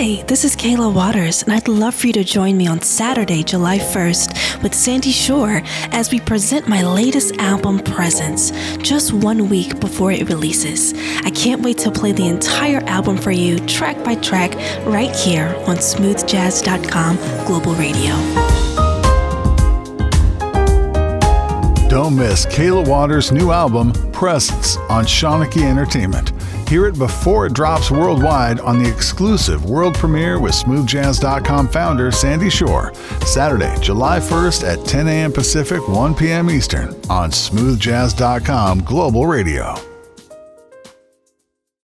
Hi, this is Kayla Waters, and I'd love for you to join me on Saturday, July 1st, with Sandy Shore as we present my latest album, Presence, just one week before it releases. I can't wait to play the entire album for you, track by track, right here on smoothjazz.com Global Radio. Don't miss Kayla Waters' new album, Presence, on Shanachie Entertainment. Hear it before it drops worldwide on the exclusive world premiere with SmoothJazz.com founder Sandy Shore, Saturday, July 1st at 10 a.m. Pacific, 1 p.m. Eastern on SmoothJazz.com Global Radio.